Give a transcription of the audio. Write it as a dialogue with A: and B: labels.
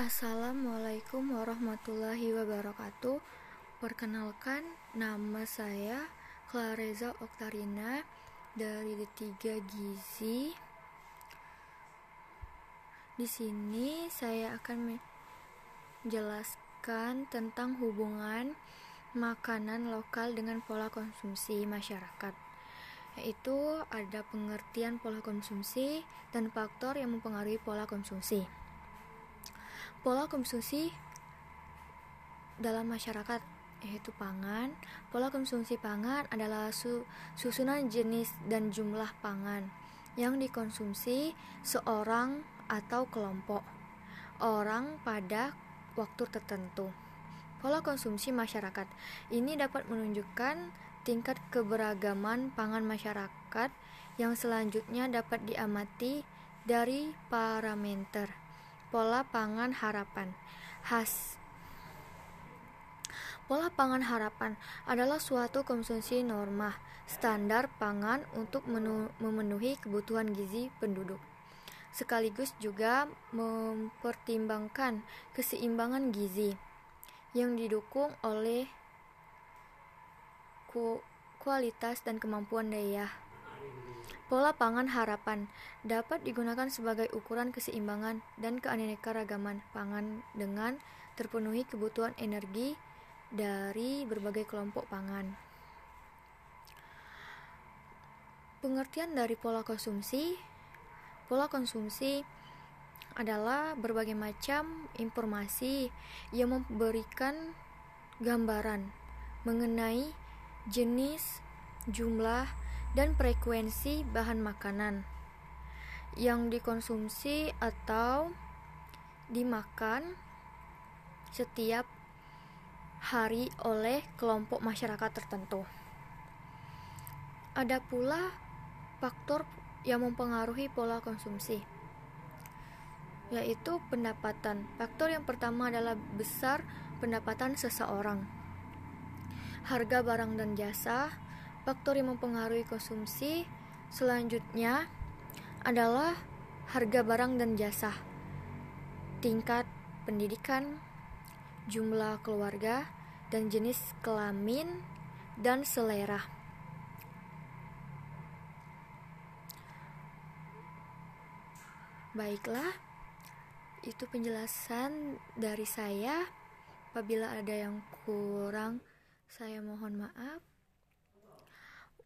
A: Assalamualaikum warahmatullahi wabarakatuh. Perkenalkan, nama saya Clareza Oktarina dari D3 Gizi. Di sini saya akan menjelaskan tentang hubungan makanan lokal dengan pola konsumsi masyarakat yaitu ada pengertian pola konsumsi dan faktor yang mempengaruhi pola konsumsi. Pola konsumsi dalam masyarakat yaitu pangan. Pola konsumsi pangan adalah su susunan jenis dan jumlah pangan yang dikonsumsi seorang atau kelompok orang pada waktu tertentu. Pola konsumsi masyarakat ini dapat menunjukkan tingkat keberagaman pangan masyarakat yang selanjutnya dapat diamati dari parameter Pola pangan harapan khas Pola pangan harapan adalah suatu konsumsi norma standar pangan untuk memenuhi kebutuhan gizi penduduk. Sekaligus juga mempertimbangkan keseimbangan gizi yang didukung oleh kualitas dan kemampuan daya Pola pangan harapan dapat digunakan sebagai ukuran keseimbangan dan keanekaragaman pangan dengan terpenuhi kebutuhan energi dari berbagai kelompok pangan. Pengertian dari pola konsumsi Pola konsumsi adalah berbagai macam informasi yang memberikan gambaran mengenai jenis, jumlah, dan frekuensi bahan makanan yang dikonsumsi atau dimakan setiap hari oleh kelompok masyarakat tertentu. Ada pula faktor yang mempengaruhi pola konsumsi, yaitu pendapatan. Faktor yang pertama adalah besar pendapatan seseorang, harga barang dan jasa, Faktor yang mempengaruhi konsumsi selanjutnya adalah harga barang dan jasa, tingkat pendidikan, jumlah keluarga, dan jenis kelamin dan selera. Baiklah, itu penjelasan dari saya. Apabila ada yang kurang, saya mohon maaf.